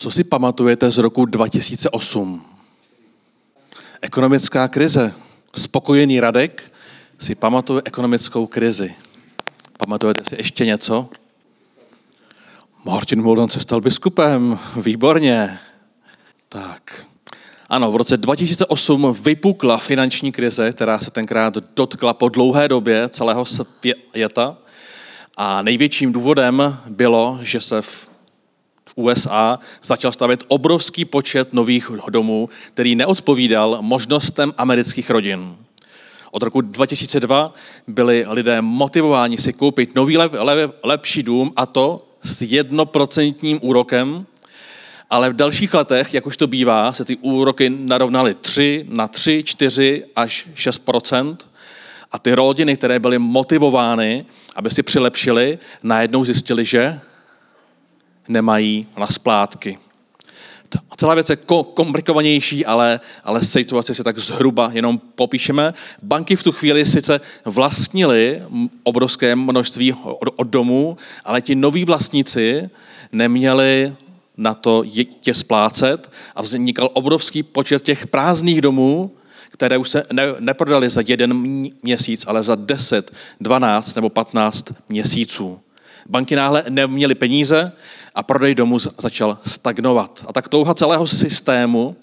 Co si pamatujete z roku 2008? Ekonomická krize. Spokojený Radek si pamatuje ekonomickou krizi. Pamatujete si ještě něco? Martin Muldan se stal biskupem. Výborně. Tak. Ano, v roce 2008 vypukla finanční krize, která se tenkrát dotkla po dlouhé době celého světa. A největším důvodem bylo, že se v v USA začal stavět obrovský počet nových domů, který neodpovídal možnostem amerických rodin. Od roku 2002 byli lidé motivováni si koupit nový lep, lep, lepší dům a to s jednoprocentním úrokem, ale v dalších letech, jak už to bývá, se ty úroky narovnaly 3 na 3, 4 až 6% a ty rodiny, které byly motivovány, aby si přilepšili, najednou zjistili, že nemají na splátky. Celá věc je komplikovanější, ale, ale situaci si tak zhruba jenom popíšeme. Banky v tu chvíli sice vlastnili obrovské množství od domů, ale ti noví vlastníci neměli na to je splácet a vznikal obrovský počet těch prázdných domů, které už se ne, neprodaly za jeden měsíc, ale za 10, 12 nebo 15 měsíců. Banky náhle neměly peníze a prodej domu začal stagnovat. A tak touha celého systému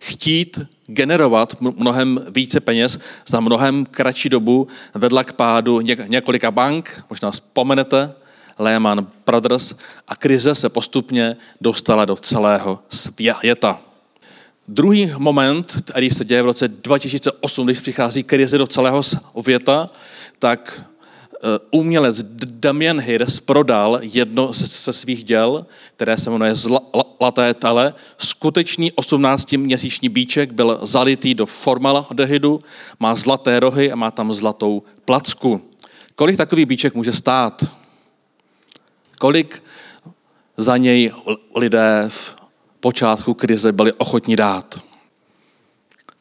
chtít generovat mnohem více peněz za mnohem kratší dobu vedla k pádu několika bank, možná vzpomenete, Lehman Brothers, a krize se postupně dostala do celého světa. Druhý moment, který se děje v roce 2008, když přichází krize do celého světa, tak umělec Damien Hirst prodal jedno ze svých děl, které se jmenuje Zlaté tele. Skutečný 18-měsíční bíček byl zalitý do formaldehydu, má zlaté rohy a má tam zlatou placku. Kolik takový bíček může stát? Kolik za něj lidé v počátku krize byli ochotní dát?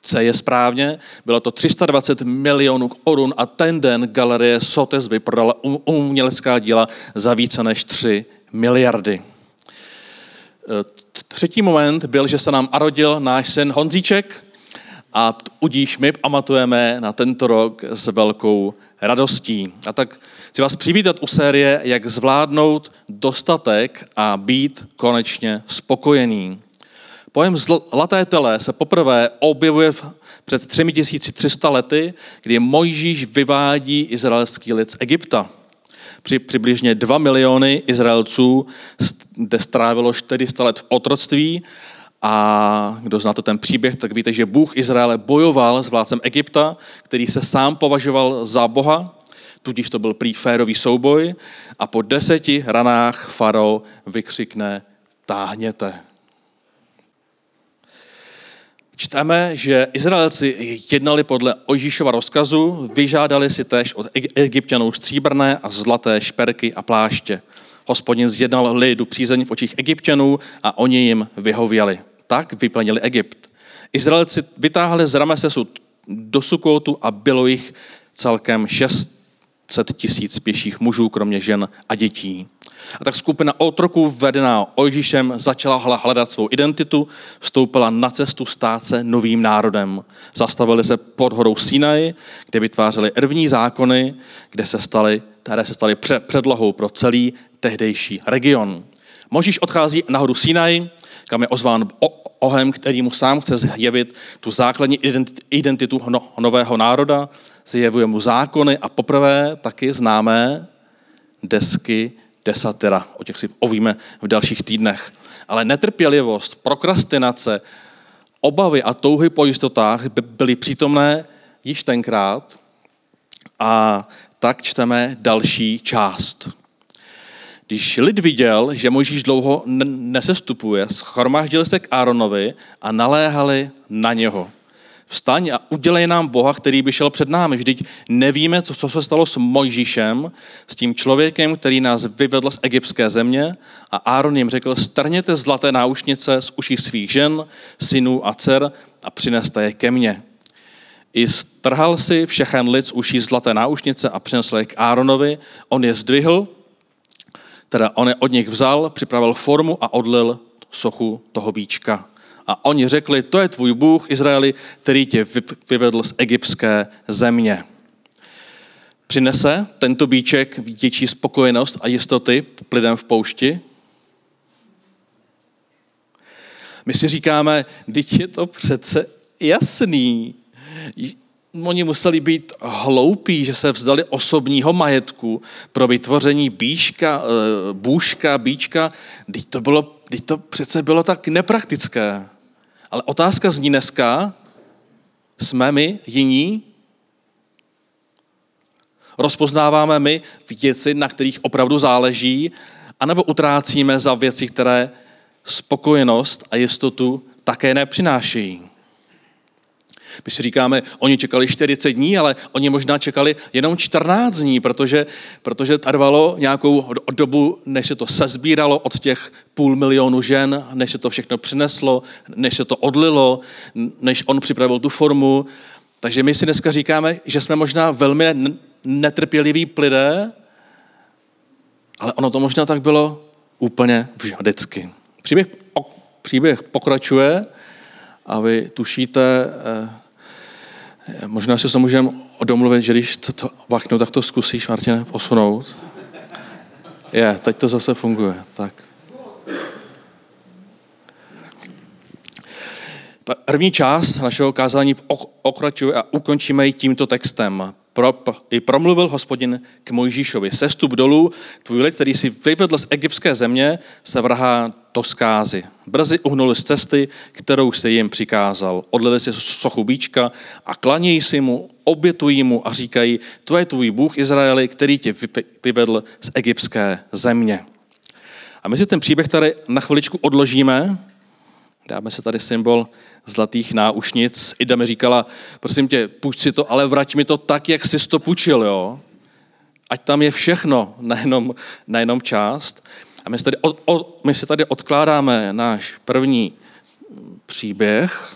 C je správně, bylo to 320 milionů korun a ten den galerie Sotheby's prodala umělecká díla za více než 3 miliardy. E, třetí moment byl, že se nám arodil náš syn Honzíček a udíž my pamatujeme na tento rok s velkou radostí. A tak chci vás přivítat u série, jak zvládnout dostatek a být konečně spokojený. Pojem zlaté tele se poprvé objevuje před 3300 lety, kdy Mojžíš vyvádí izraelský lid z Egypta. Při přibližně 2 miliony Izraelců, kde strávilo 400 let v otroctví a kdo znáte ten příběh, tak víte, že Bůh Izraele bojoval s vládcem Egypta, který se sám považoval za Boha, tudíž to byl prý férový souboj a po deseti ranách farao vykřikne táhněte. Čteme, že Izraelci jednali podle Ojžíšova rozkazu, vyžádali si též od egyptianů stříbrné a zlaté šperky a pláště. Hospodin zjednal lidu přízeň v očích egyptianů a oni jim vyhověli. Tak vyplnili Egypt. Izraelci vytáhli z Ramesesu do Sukotu a bylo jich celkem 600 tisíc pěších mužů, kromě žen a dětí. A tak skupina otroků vedená Ojžíšem začala hledat svou identitu, vstoupila na cestu stát se novým národem. Zastavili se pod horou Sinai, kde vytvářeli první zákony, kde se staly, které se staly předlohou pro celý tehdejší region. Možíš odchází na horu Sinai, kam je ozván ohem, který mu sám chce zjevit tu základní identitu nového národa, zjevuje mu zákony a poprvé taky známé desky desatera. O těch si ovíme v dalších týdnech. Ale netrpělivost, prokrastinace, obavy a touhy po jistotách byly přítomné již tenkrát a tak čteme další část. Když lid viděl, že Mojžíš dlouho nesestupuje, schromáždil se k Áronovi a naléhali na něho vstaň a udělej nám Boha, který by šel před námi. Vždyť nevíme, co, co se stalo s Mojžíšem, s tím člověkem, který nás vyvedl z egyptské země a Áron jim řekl, strněte zlaté náušnice z uší svých žen, synů a dcer a přineste je ke mně. I strhal si všechen lid z uší zlaté náušnice a přinesl je k Áronovi. On je zdvihl, teda on je od nich vzal, připravil formu a odlil sochu toho bíčka. A oni řekli, to je tvůj Bůh, Izraeli, který tě vyvedl z egyptské země. Přinese tento bíček větší spokojenost a jistoty lidem v poušti? My si říkáme, teď je to přece jasný. Oni museli být hloupí, že se vzdali osobního majetku pro vytvoření bíška, eh, bůžka, bíčka. Teď to, bylo, teď to přece bylo tak nepraktické. Ale otázka zní dneska, jsme my jiní? Rozpoznáváme my věci, na kterých opravdu záleží, anebo utrácíme za věci, které spokojenost a jistotu také nepřinášejí. My si říkáme, oni čekali 40 dní, ale oni možná čekali jenom 14 dní, protože, protože trvalo nějakou dobu, než se to sezbíralo od těch půl milionu žen, než se to všechno přineslo, než se to odlilo, než on připravil tu formu. Takže my si dneska říkáme, že jsme možná velmi netrpěliví lidé, ale ono to možná tak bylo úplně vždycky. Příběh, příběh pokračuje a vy tušíte, eh, možná si se můžeme domluvit, že když to, to vaknu, tak to zkusíš, Martine, posunout. Je, teď to zase funguje. Tak. První část našeho kázání okračuje a ukončíme ji tímto textem pro, i promluvil hospodin k Mojžíšovi. Sestup dolů, tvůj lid, který si vyvedl z egyptské země, se vrhá do skázy. Brzy uhnuli z cesty, kterou se jim přikázal. Odlili si sochu bíčka a klanějí si mu, obětují mu a říkají, to je tvůj Bůh Izraeli, který tě vyvedl z egyptské země. A my si ten příběh tady na chviličku odložíme, dáme se tady symbol zlatých náušnic. Ida mi říkala, prosím tě, půjč si to, ale vrať mi to tak, jak jsi to půjčil, jo? Ať tam je všechno, nejenom, nejenom část. A my si, tady od, od, my si tady odkládáme náš první příběh,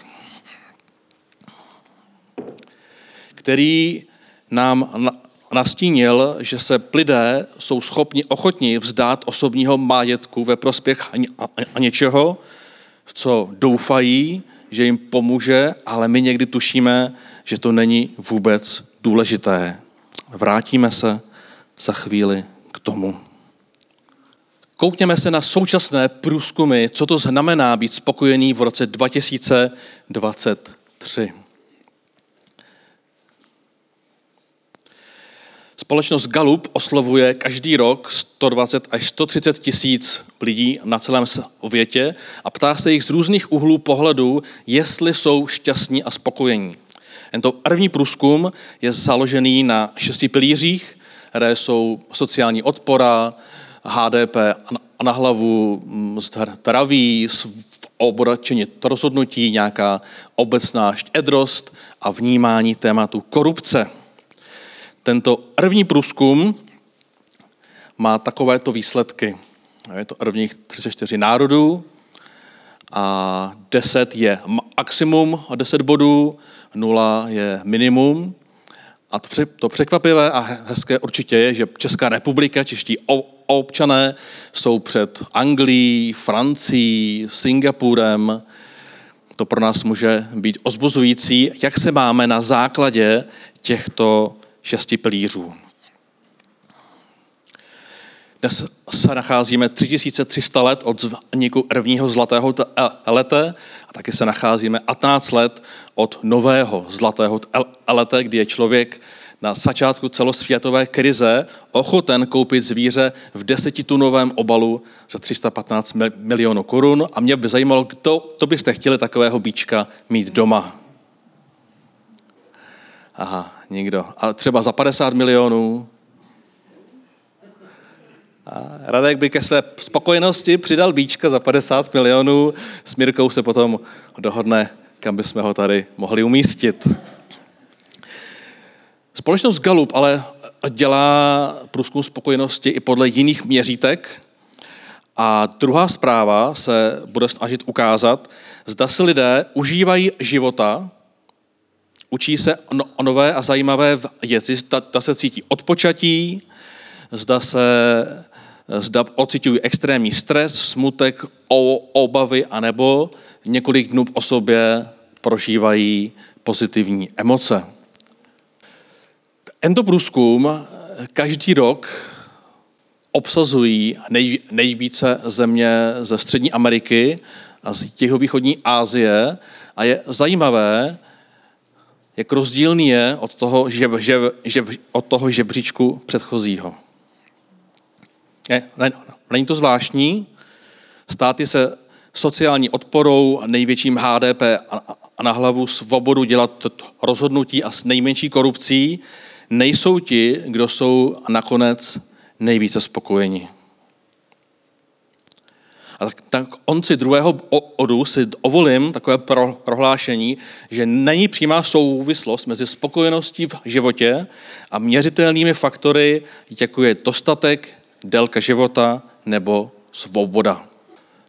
který nám nastínil, že se lidé jsou schopni, ochotni vzdát osobního majetku ve prospěch a něčeho, v co doufají, že jim pomůže, ale my někdy tušíme, že to není vůbec důležité. Vrátíme se za chvíli k tomu. Koukněme se na současné průzkumy, co to znamená být spokojený v roce 2023. Společnost Gallup oslovuje každý rok 120 až 130 tisíc lidí na celém světě a ptá se jich z různých úhlů pohledu, jestli jsou šťastní a spokojení. Tento první průzkum je založený na šesti pilířích, které jsou sociální odpora, HDP na hlavu, zdraví, obračení rozhodnutí, nějaká obecná štědrost a vnímání tématu korupce. Tento první průzkum má takovéto výsledky. Je to prvních 34 národů a 10 je maximum, 10 bodů, 0 je minimum. A to překvapivé a hezké určitě je, že Česká republika, čeští občané jsou před Anglií, Francií, Singapurem. To pro nás může být ozbuzující, jak se máme na základě těchto šesti pilířů. Dnes se nacházíme 3300 let od vzniku prvního zlatého lete a taky se nacházíme 15 let od nového zlatého lete, kdy je člověk na začátku celosvětové krize ochoten koupit zvíře v desetitunovém obalu za 315 milionů korun a mě by zajímalo, kdo to byste chtěli takového bíčka mít doma. Aha, nikdo. A třeba za 50 milionů. A Radek by ke své spokojenosti přidal bíčka za 50 milionů. S Mirkou se potom dohodne, kam bychom ho tady mohli umístit. Společnost Gallup ale dělá průzkum spokojenosti i podle jiných měřítek. A druhá zpráva se bude snažit ukázat, zda si lidé užívají života Učí se o nové a zajímavé věci, zda se cítí odpočatí, zda se zda ocitují extrémní stres, smutek, obavy, anebo několik dnů o sobě prožívají pozitivní emoce. Tento průzkum každý rok obsazují nej, nejvíce země ze Střední Ameriky a z jihovýchodní Asie a je zajímavé, jak rozdílný je od toho, žeb, žeb, žeb, od toho žebříčku předchozího. Je, ne, není to zvláštní? Státy se sociální odporou, největším HDP a na hlavu svobodu dělat rozhodnutí a s nejmenší korupcí nejsou ti, kdo jsou nakonec nejvíce spokojeni. A tak, tak konci druhého odu si dovolím takové pro, prohlášení, že není přímá souvislost mezi spokojeností v životě a měřitelnými faktory, jako je dostatek, délka života nebo svoboda.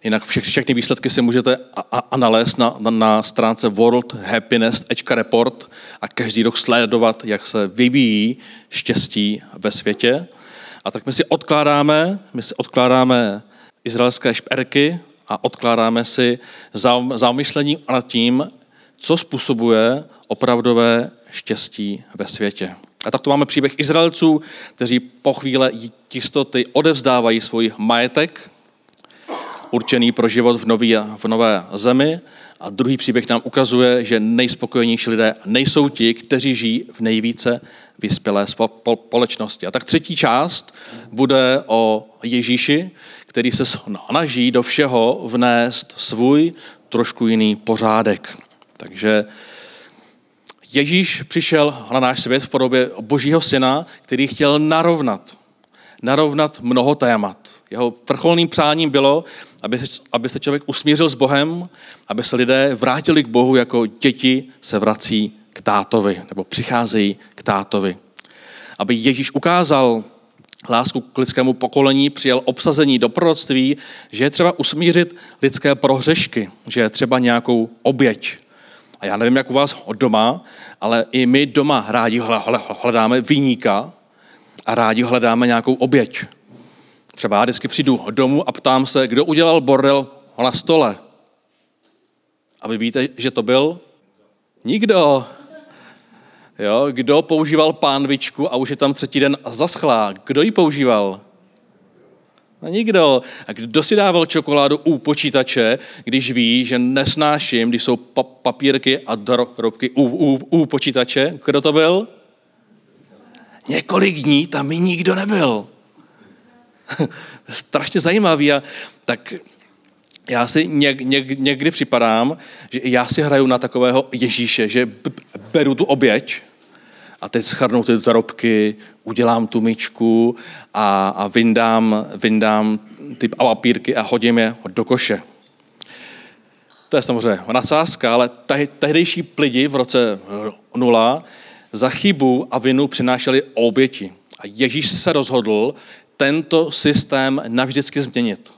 Jinak vše, všechny výsledky si můžete nalézt na, na, na stránce World Happiness Report a každý rok sledovat, jak se vyvíjí štěstí ve světě. A tak my si odkládáme, my si odkládáme izraelské šperky a odkládáme si zamyšlení nad tím, co způsobuje opravdové štěstí ve světě. A tak tu máme příběh Izraelců, kteří po chvíle jistoty odevzdávají svůj majetek, určený pro život v, nový, v nové zemi. A druhý příběh nám ukazuje, že nejspokojenější lidé nejsou ti, kteří žijí v nejvíce vyspělé společnosti. A tak třetí část bude o Ježíši, který se snaží do všeho vnést svůj trošku jiný pořádek. Takže Ježíš přišel na náš svět v podobě Božího syna, který chtěl narovnat, narovnat mnoho témat. Jeho vrcholným přáním bylo, aby se, aby se člověk usmířil s Bohem, aby se lidé vrátili k Bohu, jako děti se vrací k tátovi, nebo přicházejí k tátovi. Aby Ježíš ukázal lásku k lidskému pokolení, přijal obsazení do proroctví, že je třeba usmířit lidské prohřešky, že je třeba nějakou oběť. A já nevím, jak u vás doma, ale i my doma rádi hledáme vyníka a rádi hledáme nějakou oběť. Třeba já vždycky přijdu domů a ptám se, kdo udělal bordel na stole. A vy víte, že to byl? Nikdo. Jo, kdo používal pánvičku a už je tam třetí den zaschlá? Kdo ji používal? No nikdo. A kdo si dával čokoládu u počítače, když ví, že nesnáším, když jsou pa- papírky a drobky u, u, u počítače? Kdo to byl? Několik dní tam mi nikdo nebyl. strašně zajímavý a tak já si něk, něk, někdy připadám, že já si hraju na takového Ježíše, že beru tu oběť a teď schrnu ty drobky, udělám tu myčku a, a vyndám, vyndám ty papírky a hodím je do koše. To je samozřejmě nadsázka, ale tehdejší lidi v roce nula za chybu a vinu přinášeli oběti. A Ježíš se rozhodl tento systém navždycky změnit.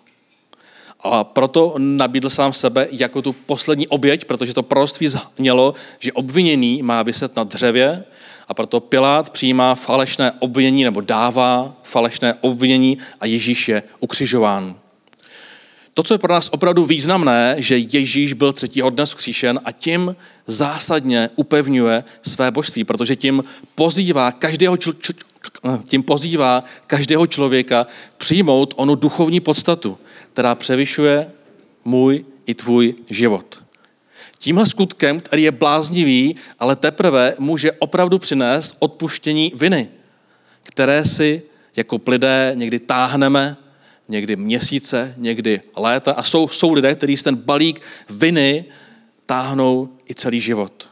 A proto nabídl sám sebe jako tu poslední oběť, protože to proroctví znělo, že obviněný má vyset na dřevě a proto Pilát přijímá falešné obvinění nebo dává falešné obvinění a Ježíš je ukřižován. To, co je pro nás opravdu významné, že Ježíš byl třetího dne vzkříšen a tím zásadně upevňuje své božství, protože tím pozývá každého tím pozývá každého člověka přijmout onu duchovní podstatu, která převyšuje můj i tvůj život. Tímhle skutkem, který je bláznivý, ale teprve může opravdu přinést odpuštění viny, které si jako lidé někdy táhneme, někdy měsíce, někdy léta. A jsou, jsou lidé, kteří ten balík viny táhnou i celý život.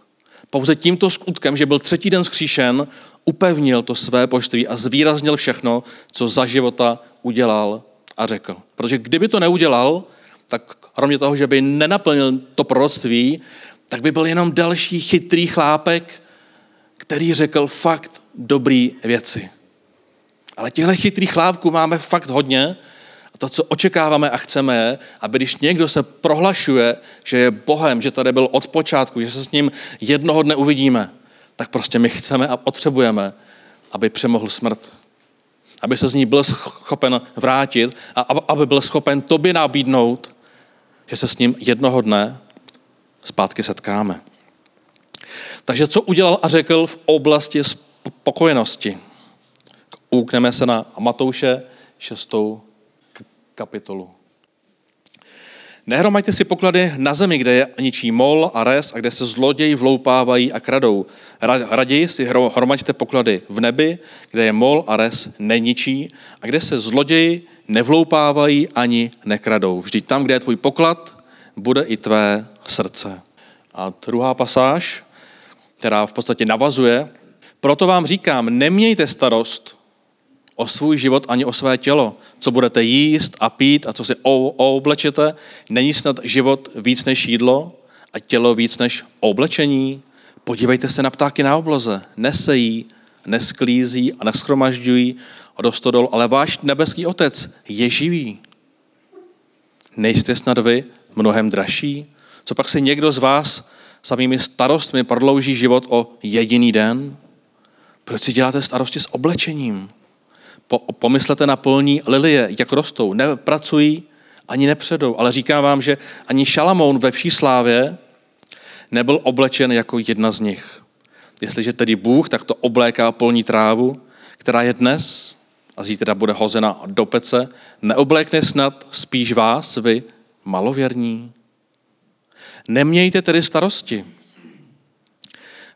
Pouze tímto skutkem, že byl třetí den skříšen, upevnil to své poštví a zvýraznil všechno, co za života udělal a řekl. Protože kdyby to neudělal, tak kromě toho, že by nenaplnil to proroctví, tak by byl jenom další chytrý chlápek, který řekl fakt dobrý věci. Ale těchto chytrých chlápků máme fakt hodně a to, co očekáváme a chceme, je, aby když někdo se prohlašuje, že je Bohem, že tady byl od počátku, že se s ním jednoho dne uvidíme, tak prostě my chceme a potřebujeme, aby přemohl smrt. aby se z ní byl schopen vrátit a aby byl schopen tobě nabídnout, že se s ním jednoho dne zpátky setkáme. Takže co udělal a řekl v oblasti spokojenosti? Úkneme se na Matouše 6. kapitolu. Nehromaďte si poklady na zemi, kde je ničí mol a res a kde se zloději vloupávají a kradou. Raději si hromaďte poklady v nebi, kde je mol a res neničí a kde se zloději nevloupávají ani nekradou. Vždyť tam, kde je tvůj poklad, bude i tvé srdce. A druhá pasáž, která v podstatě navazuje, proto vám říkám, nemějte starost o svůj život ani o své tělo. Co budete jíst a pít a co si oblečete, není snad život víc než jídlo a tělo víc než oblečení? Podívejte se na ptáky na obloze. Nesejí, nesklízí a neschromažďují do stodol, ale váš nebeský otec je živý. Nejste snad vy mnohem dražší? Co pak si někdo z vás samými starostmi prodlouží život o jediný den? Proč si děláte starosti s oblečením? Po, pomyslete na polní lilie, jak rostou. Nepracují ani nepředou, ale říkám vám, že ani Šalamoun ve vší slávě nebyl oblečen jako jedna z nich. Jestliže tedy Bůh tak to obléká polní trávu, která je dnes a zítra bude hozena do pece, neoblékne snad spíš vás, vy malověrní? Nemějte tedy starosti.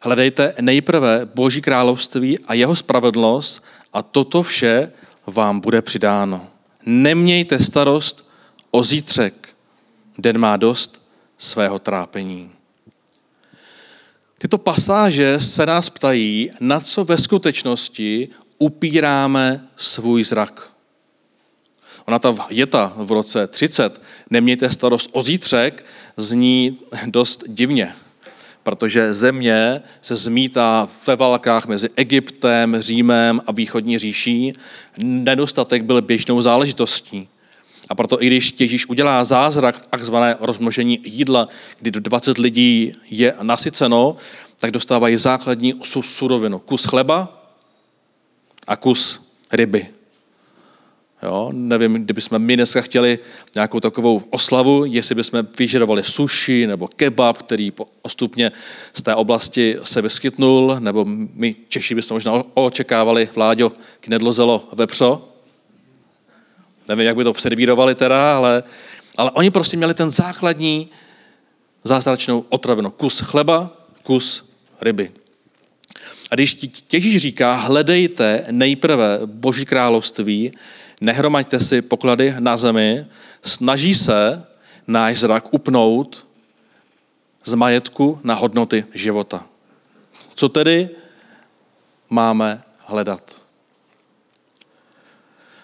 Hledejte nejprve Boží království a jeho spravedlnost a toto vše vám bude přidáno. Nemějte starost o zítřek, den má dost svého trápení. Tyto pasáže se nás ptají, na co ve skutečnosti upíráme svůj zrak. Ona ta věta v roce 30, nemějte starost o zítřek, zní dost divně protože země se zmítá ve válkách mezi Egyptem, Římem a východní říší. Nedostatek byl běžnou záležitostí. A proto i když Ježíš udělá zázrak, takzvané rozmnožení jídla, kdy do 20 lidí je nasyceno, tak dostávají základní surovinu. Kus chleba a kus ryby. Jo, nevím, kdybychom my dneska chtěli nějakou takovou oslavu, jestli bychom vyžadovali sushi nebo kebab, který postupně z té oblasti se vyskytnul, nebo my Češi bychom možná očekávali, Vláďo, knedlozelo vepřo. Nevím, jak by to servírovali teda, ale, ale oni prostě měli ten základní zázračnou otravinu. Kus chleba, kus ryby. A když Ježíš říká, hledejte nejprve Boží království, nehromaďte si poklady na zemi, snaží se náš zrak upnout z majetku na hodnoty života. Co tedy máme hledat?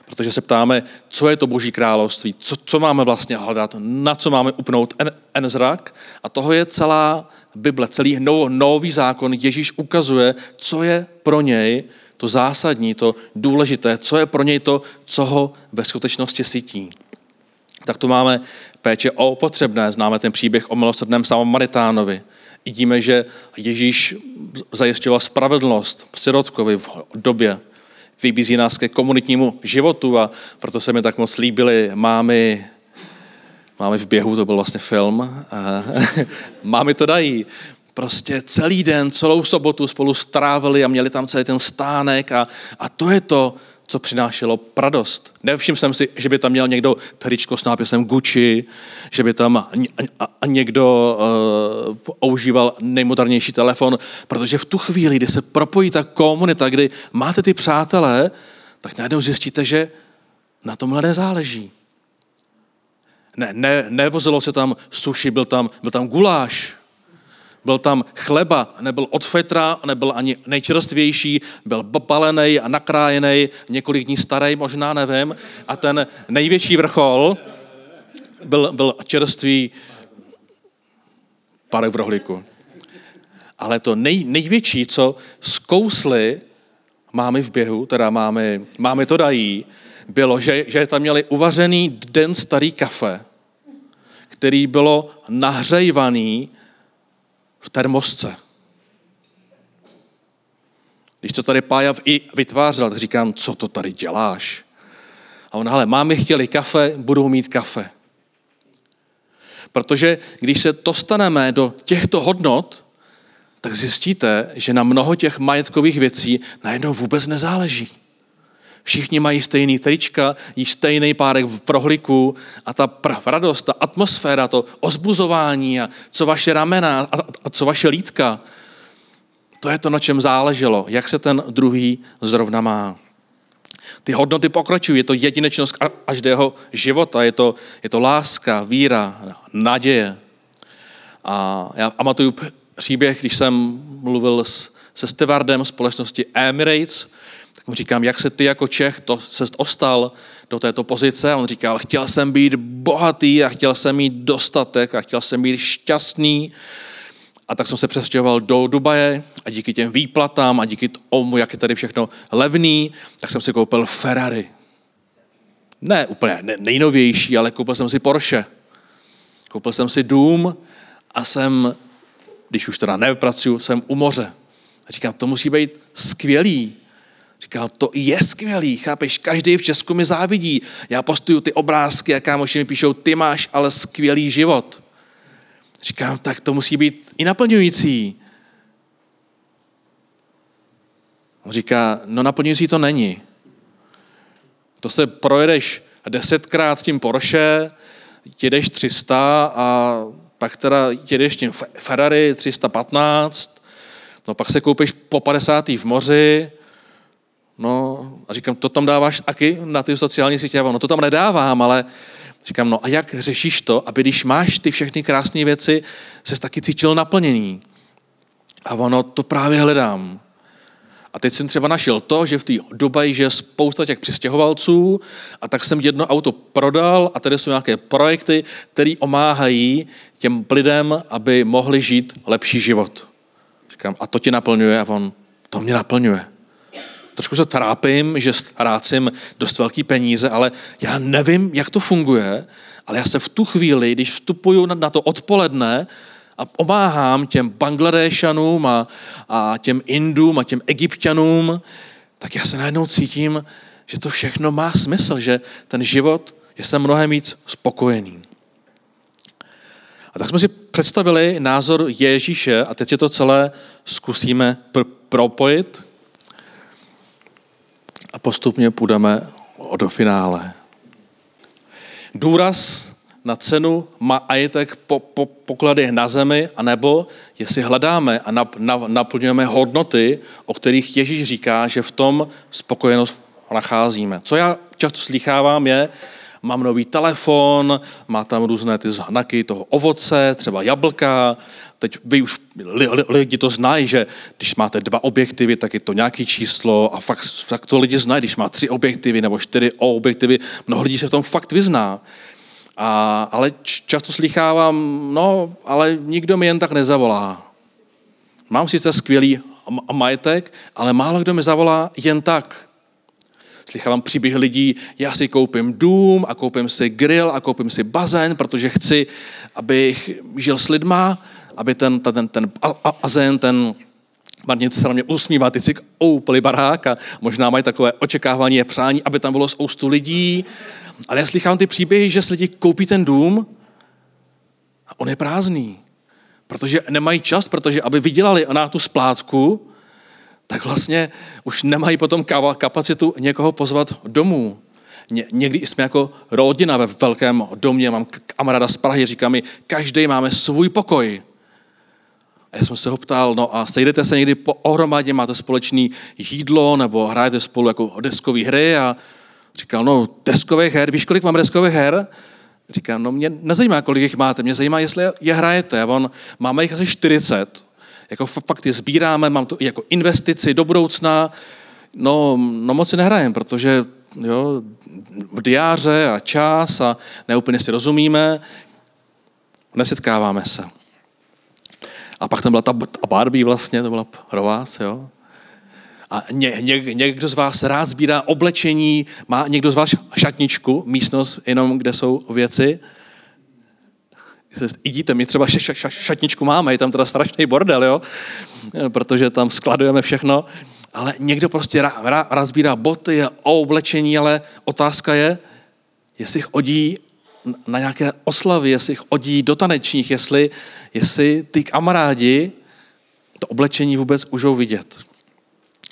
Protože se ptáme, co je to Boží království, co, co máme vlastně hledat, na co máme upnout en, en zrak. A toho je celá Bible, celý nový zákon. Ježíš ukazuje, co je pro něj to zásadní, to důležité, co je pro něj to, co ho ve skutečnosti sytí. Tak tu máme péče o potřebné, známe ten příběh o milosrdném Samaritánovi. Vidíme, že Ježíš zajišťoval spravedlnost sirotkovi v době, vybízí nás ke komunitnímu životu a proto se mi tak moc líbily mámy, máme v běhu, to byl vlastně film, mámy to dají, prostě celý den, celou sobotu spolu strávili a měli tam celý ten stánek a, a to je to, co přinášelo radost. Nevšiml jsem si, že by tam měl někdo tričko s nápisem Gucci, že by tam někdo uh, používal nejmodernější telefon, protože v tu chvíli, kdy se propojí ta komunita, kdy máte ty přátelé, tak najednou zjistíte, že na tomhle nezáleží. Ne, ne, nevozilo se tam suši, byl tam, byl tam guláš, byl tam chleba, nebyl od fetra, nebyl ani nejčerstvější, byl balený a nakrájený, několik dní starý, možná nevím. A ten největší vrchol byl, byl čerstvý párek v rohlíku. Ale to nej, největší, co zkousli máme v běhu, teda máme, máme to dají, bylo, že, že tam měli uvařený den starý kafe, který bylo nahřejvaný v termosce. Když to tady Pája i vytvářel, tak říkám, co to tady děláš? A on, ale mámy chtěli kafe, budou mít kafe. Protože když se dostaneme do těchto hodnot, tak zjistíte, že na mnoho těch majetkových věcí najednou vůbec nezáleží. Všichni mají stejný trička, jí stejný párek v prohliku a ta radost, ta atmosféra, to ozbuzování a co vaše ramena a, a co vaše lítka, to je to, na čem záleželo, jak se ten druhý zrovna má. Ty hodnoty pokračují, je to jedinečnost až do jeho života, je to, je to láska, víra, naděje. A já pamatuju příběh, když jsem mluvil s, se stewardem společnosti Emirates, mu říkám, jak se ty jako Čech to se ostal do této pozice. On říkal, chtěl jsem být bohatý a chtěl jsem mít dostatek a chtěl jsem být šťastný. A tak jsem se přestěhoval do Dubaje a díky těm výplatám a díky tomu, jak je tady všechno levný, tak jsem si koupil Ferrari. Ne úplně nejnovější, ale koupil jsem si Porsche. Koupil jsem si dům a jsem, když už teda nepracuju, jsem u moře. A říkám, to musí být skvělý. Říkal, to je skvělý, chápeš, každý v Česku mi závidí. Já postuju ty obrázky a kámoši mi píšou, ty máš ale skvělý život. Říkám, tak to musí být i naplňující. On říká, no naplňující to není. To se projedeš desetkrát tím Porsche, jedeš 300 a pak teda jedeš tím Ferrari 315, no pak se koupíš po 50. v moři, no a říkám, to tam dáváš taky na ty sociální sítě? No to tam nedávám, ale Říkám, no a jak řešíš to, aby když máš ty všechny krásné věci, se taky cítil naplněný. A ono, to právě hledám. A teď jsem třeba našel to, že v té Dubaji je spousta těch přistěhovalců a tak jsem jedno auto prodal a tady jsou nějaké projekty, které omáhají těm lidem, aby mohli žít lepší život. Říkám, a to tě naplňuje? A on, to mě naplňuje trošku se trápím, že ztrácím dost velký peníze, ale já nevím, jak to funguje, ale já se v tu chvíli, když vstupuju na to odpoledne a pomáhám těm Bangladešanům a, a těm Indům a těm Egyptianům, tak já se najednou cítím, že to všechno má smysl, že ten život je se mnohem víc spokojený. A tak jsme si představili názor Ježíše a teď si to celé zkusíme pr- propojit a postupně půjdeme do finále. Důraz na cenu majetek po, po, poklady na zemi, anebo jestli hledáme a nap, na, naplňujeme hodnoty, o kterých Ježíš říká, že v tom spokojenost nacházíme. Co já často slychávám je, mám nový telefon, má tam různé ty znaky toho ovoce, třeba jablka, teď vy už lidi to znají, že když máte dva objektivy, tak je to nějaký číslo a fakt, fakt to lidi znají, když má tři objektivy nebo čtyři objektivy, mnoho lidí se v tom fakt vyzná. A, ale často slychávám, no, ale nikdo mi jen tak nezavolá. Mám sice skvělý majetek, ale málo kdo mi zavolá jen tak. Slychávám příběh lidí, já si koupím dům a koupím si grill a koupím si bazén, protože chci, abych žil s lidma, aby ten, ten, ten bazén, ten Martin se na mě usmívá, ty si koupili barák a možná mají takové očekávání a přání, aby tam bylo spoustu lidí. Ale já slychám ty příběhy, že si lidi koupí ten dům a on je prázdný. Protože nemají čas, protože aby vydělali na tu splátku, tak vlastně už nemají potom kapacitu někoho pozvat domů. Ně, někdy jsme jako rodina ve velkém domě, mám kamaráda z Prahy, říká mi, každý máme svůj pokoj. A já jsem se ho ptal, no a sejdete se někdy po ohromadě, máte společný jídlo, nebo hrajete spolu jako deskové hry a říkal, no deskových her, víš, kolik mám deskových her? Říkám, no mě nezajímá, kolik jich máte, mě zajímá, jestli je hrajete. A on, máme jich asi 40 jako fakt je sbíráme, mám to jako investici do budoucna, no, no moc si nehrajem, protože jo, v diáře a čas a neúplně si rozumíme, nesetkáváme se. A pak tam byla ta, ta Barbie vlastně, to byla pro vás, jo. A ně, ně, někdo z vás rád sbírá oblečení, má někdo z vás šatničku, místnost jenom, kde jsou věci, i díte, my třeba šatničku máme, je tam teda strašný bordel, jo? protože tam skladujeme všechno. ale někdo prostě razbírá boty a oblečení, ale otázka je, jestli odí na nějaké oslavy, jestli jich odí do tanečních, jestli, jestli ty kamarádi to oblečení vůbec užou vidět.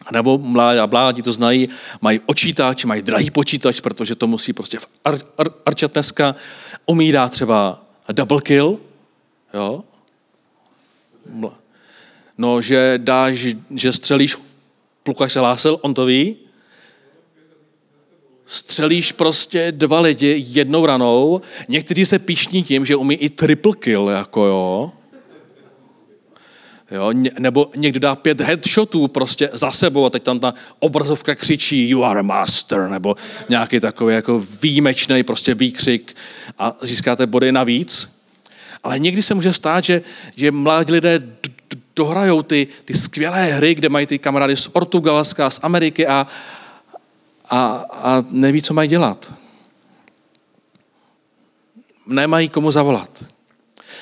A nebo mládí, mládí to znají, mají očítač, mají drahý počítač, protože to musí prostě v ar, ar, Arčat dneska umí dát třeba double kill, jo? No, že dáš, že střelíš, Lukáš se lásil, on to ví, střelíš prostě dva lidi jednou ranou, někteří se píšní tím, že umí i triple kill, jako jo. Jo, nebo někdo dá pět headshotů prostě za sebou a teď tam ta obrazovka křičí you are a master, nebo nějaký takový jako výjimečný prostě výkřik a získáte body navíc. Ale někdy se může stát, že, že mladí lidé dohrajou ty, ty skvělé hry, kde mají ty kamarády z Portugalska, z Ameriky a, a, a neví, co mají dělat. Nemají komu zavolat.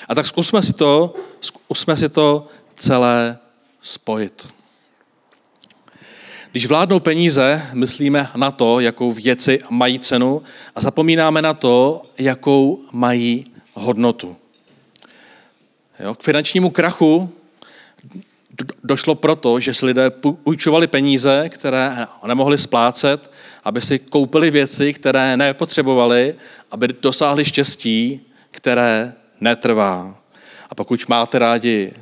A tak zkusme si to, zkusme si to celé spojit. Když vládnou peníze, myslíme na to, jakou věci mají cenu a zapomínáme na to, jakou mají hodnotu. Jo, k finančnímu krachu došlo proto, že si lidé půjčovali peníze, které nemohli splácet, aby si koupili věci, které nepotřebovali, aby dosáhli štěstí, které netrvá. A pokud máte rádi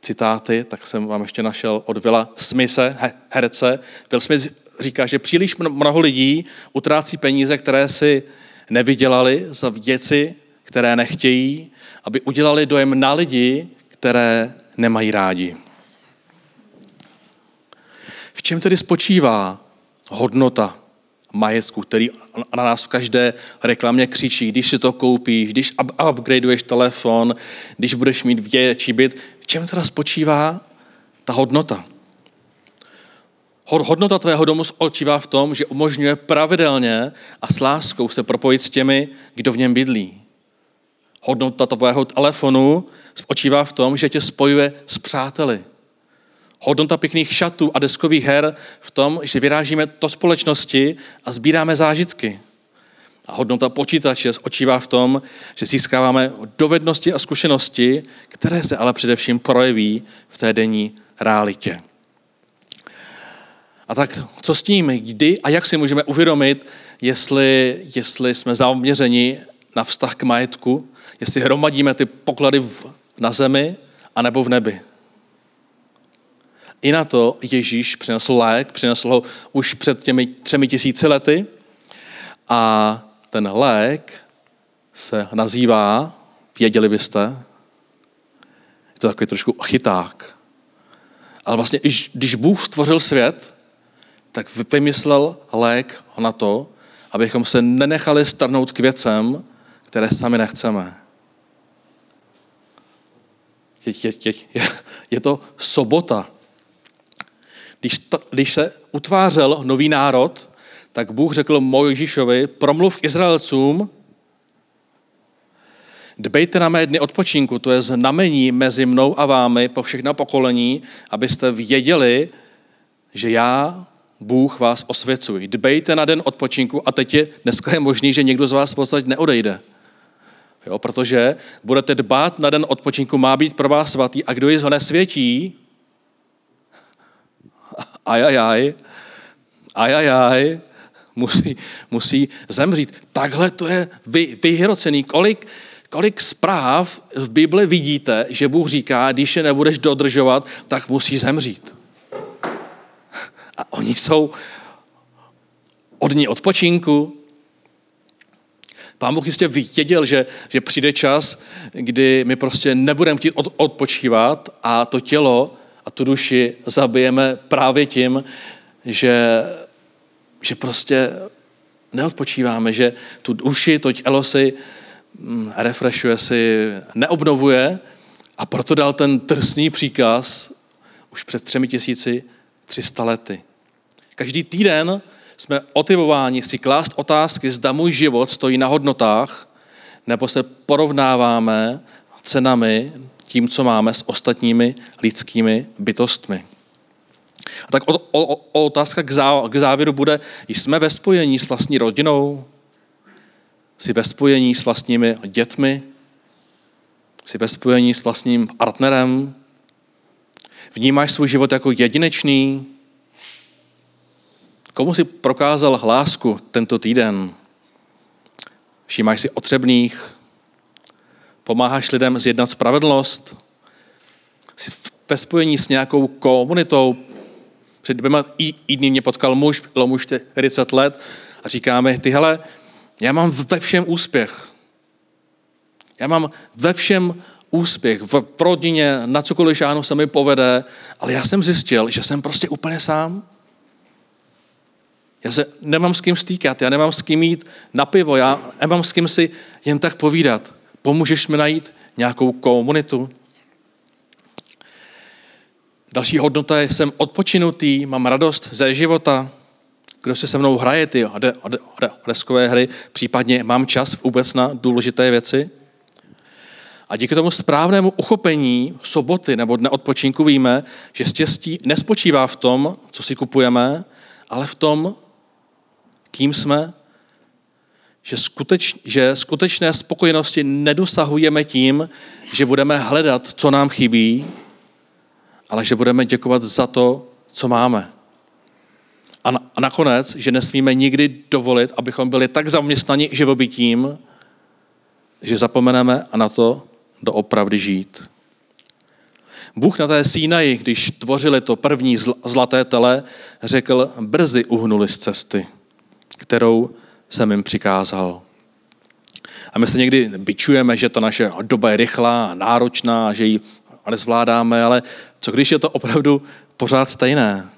citáty, tak jsem vám ještě našel od Vila Smise, herce. Will Smith říká, že příliš mnoho lidí utrácí peníze, které si nevydělali za věci, které nechtějí, aby udělali dojem na lidi, které nemají rádi. V čem tedy spočívá hodnota majetku, který na nás v každé reklamě křičí, když si to koupíš, když upgradeuješ telefon, když budeš mít větší byt. V čem teda spočívá ta hodnota? Hodnota tvého domu spočívá v tom, že umožňuje pravidelně a s láskou se propojit s těmi, kdo v něm bydlí. Hodnota tvého telefonu spočívá v tom, že tě spojuje s přáteli. Hodnota pěkných šatů a deskových her v tom, že vyrážíme do společnosti a sbíráme zážitky. A hodnota počítače spočívá v tom, že získáváme dovednosti a zkušenosti, které se ale především projeví v té denní realitě. A tak co s tím, kdy a jak si můžeme uvědomit, jestli, jestli jsme zaměřeni na vztah k majetku, jestli hromadíme ty poklady v, na zemi, anebo v nebi. I na to Ježíš přinesl lék, přinesl ho už před těmi třemi tisíci lety a ten lék se nazývá, věděli byste, je to takový trošku chyták. Ale vlastně, když Bůh stvořil svět, tak vymyslel lék na to, abychom se nenechali strnout k věcem, které sami nechceme. Je, je, je, je to sobota. Když, ta, když se utvářel nový národ, tak Bůh řekl Mojžíšovi, promluv k Izraelcům, dbejte na mé dny odpočinku, to je znamení mezi mnou a vámi po všechna pokolení, abyste věděli, že já, Bůh, vás osvěcuji. Dbejte na den odpočinku a teď je, dneska je možný, že někdo z vás v podstatě neodejde. Jo, protože budete dbát na den odpočinku, má být pro vás svatý a kdo ji ho nesvětí, ajajaj, ajajaj, musí, musí zemřít. Takhle to je vy, vyhrocený. Kolik, kolik zpráv v Bibli vidíte, že Bůh říká, když je nebudeš dodržovat, tak musí zemřít. A oni jsou od ní odpočinku. Pán Bůh jistě věděl, že, že přijde čas, kdy my prostě nebudeme chtít odpočívat a to tělo a tu duši zabijeme právě tím, že, že prostě neodpočíváme, že tu duši, to tělo si mm, refreshuje si, neobnovuje a proto dal ten drsný příkaz už před třemi tisíci třista lety. Každý týden jsme otivováni si klást otázky, zda můj život stojí na hodnotách, nebo se porovnáváme cenami tím, co máme s ostatními lidskými bytostmi. A tak o, o, o otázka k, zá, k závěru bude, jsme ve spojení s vlastní rodinou, jsi ve spojení s vlastními dětmi, jsi ve spojení s vlastním partnerem, vnímáš svůj život jako jedinečný, komu si prokázal lásku tento týden, všímáš si otřebných, pomáháš lidem zjednat spravedlnost, jsi ve spojení s nějakou komunitou, před dvěma týdny mě potkal muž, bylo mu 40 let a říká mi, ty hele, já mám ve všem úspěch. Já mám ve všem úspěch. V rodině, na cokoliv šáhnu se mi povede, ale já jsem zjistil, že jsem prostě úplně sám. Já se nemám s kým stýkat, já nemám s kým jít na pivo, já nemám s kým si jen tak povídat. Pomůžeš mi najít nějakou komunitu? Další hodnota je, jsem odpočinutý, mám radost ze života. Kdo se se mnou hraje ty deskové hry, případně mám čas vůbec na důležité věci. A díky tomu správnému uchopení soboty nebo dne odpočinku víme, že štěstí nespočívá v tom, co si kupujeme, ale v tom, kým jsme, že, skuteč, že skutečné spokojenosti nedosahujeme tím, že budeme hledat, co nám chybí, ale že budeme děkovat za to, co máme. A, na, a nakonec, že nesmíme nikdy dovolit, abychom byli tak zaměstnaní živobytím, že zapomeneme a na to doopravdy žít. Bůh na té Sínaji, když tvořili to první zlaté tele, řekl, brzy uhnuli z cesty, kterou jsem jim přikázal. A my se někdy byčujeme, že ta naše doba je rychlá a náročná, že ji nezvládáme, ale co když je to opravdu pořád stejné?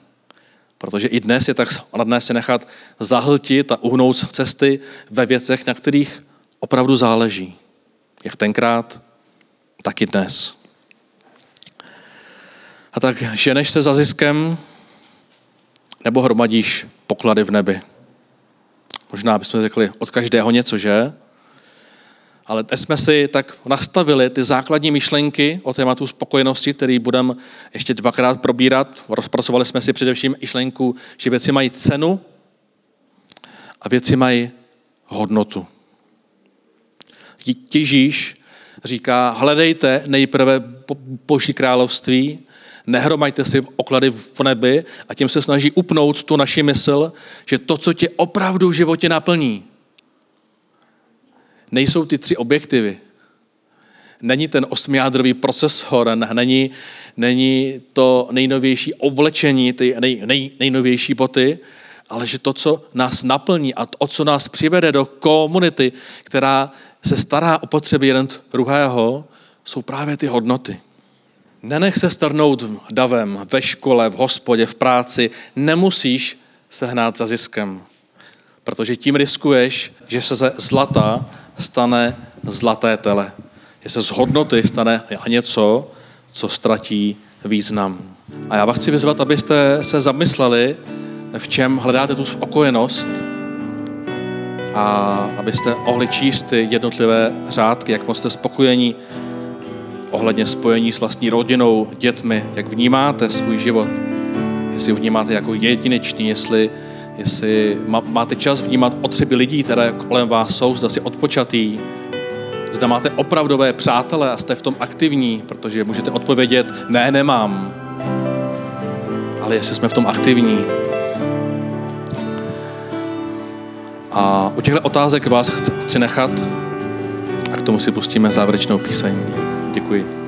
Protože i dnes je tak snadné se nechat zahltit a uhnout z cesty ve věcech, na kterých opravdu záleží. Jak tenkrát, tak i dnes. A tak ženeš se za ziskem, nebo hromadíš poklady v nebi. Možná bychom řekli od každého něco, že? Ale dnes jsme si tak nastavili ty základní myšlenky o tématu spokojenosti, který budeme ještě dvakrát probírat. Rozpracovali jsme si především myšlenku, že věci mají cenu a věci mají hodnotu. Těžíš říká, hledejte nejprve Boží království, nehromaďte si oklady v nebi a tím se snaží upnout tu naši mysl, že to, co tě opravdu v životě naplní, nejsou ty tři objektivy. Není ten osmiádrový procesor, není, není to nejnovější oblečení, ty nej, nej, nejnovější boty, ale že to, co nás naplní a to, co nás přivede do komunity, která se stará o potřeby jeden druhého, jsou právě ty hodnoty. Nenech se starnout davem ve škole, v hospodě, v práci. Nemusíš se hnát za ziskem, protože tím riskuješ, že se ze zlata stane zlaté tele. Že se z hodnoty stane něco, co ztratí význam. A já vás chci vyzvat, abyste se zamysleli, v čem hledáte tu spokojenost, a abyste mohli číst ty jednotlivé řádky, jak moc jste spokojení ohledně spojení s vlastní rodinou, dětmi, jak vnímáte svůj život, jestli ho vnímáte jako jedinečný, jestli, jestli máte čas vnímat potřeby lidí, které kolem vás jsou, zda si odpočatý, zda máte opravdové přátele a jste v tom aktivní, protože můžete odpovědět, ne, nemám. Ale jestli jsme v tom aktivní, A u těchto otázek vás chci nechat a k tomu si pustíme závěrečnou píseň. Děkuji.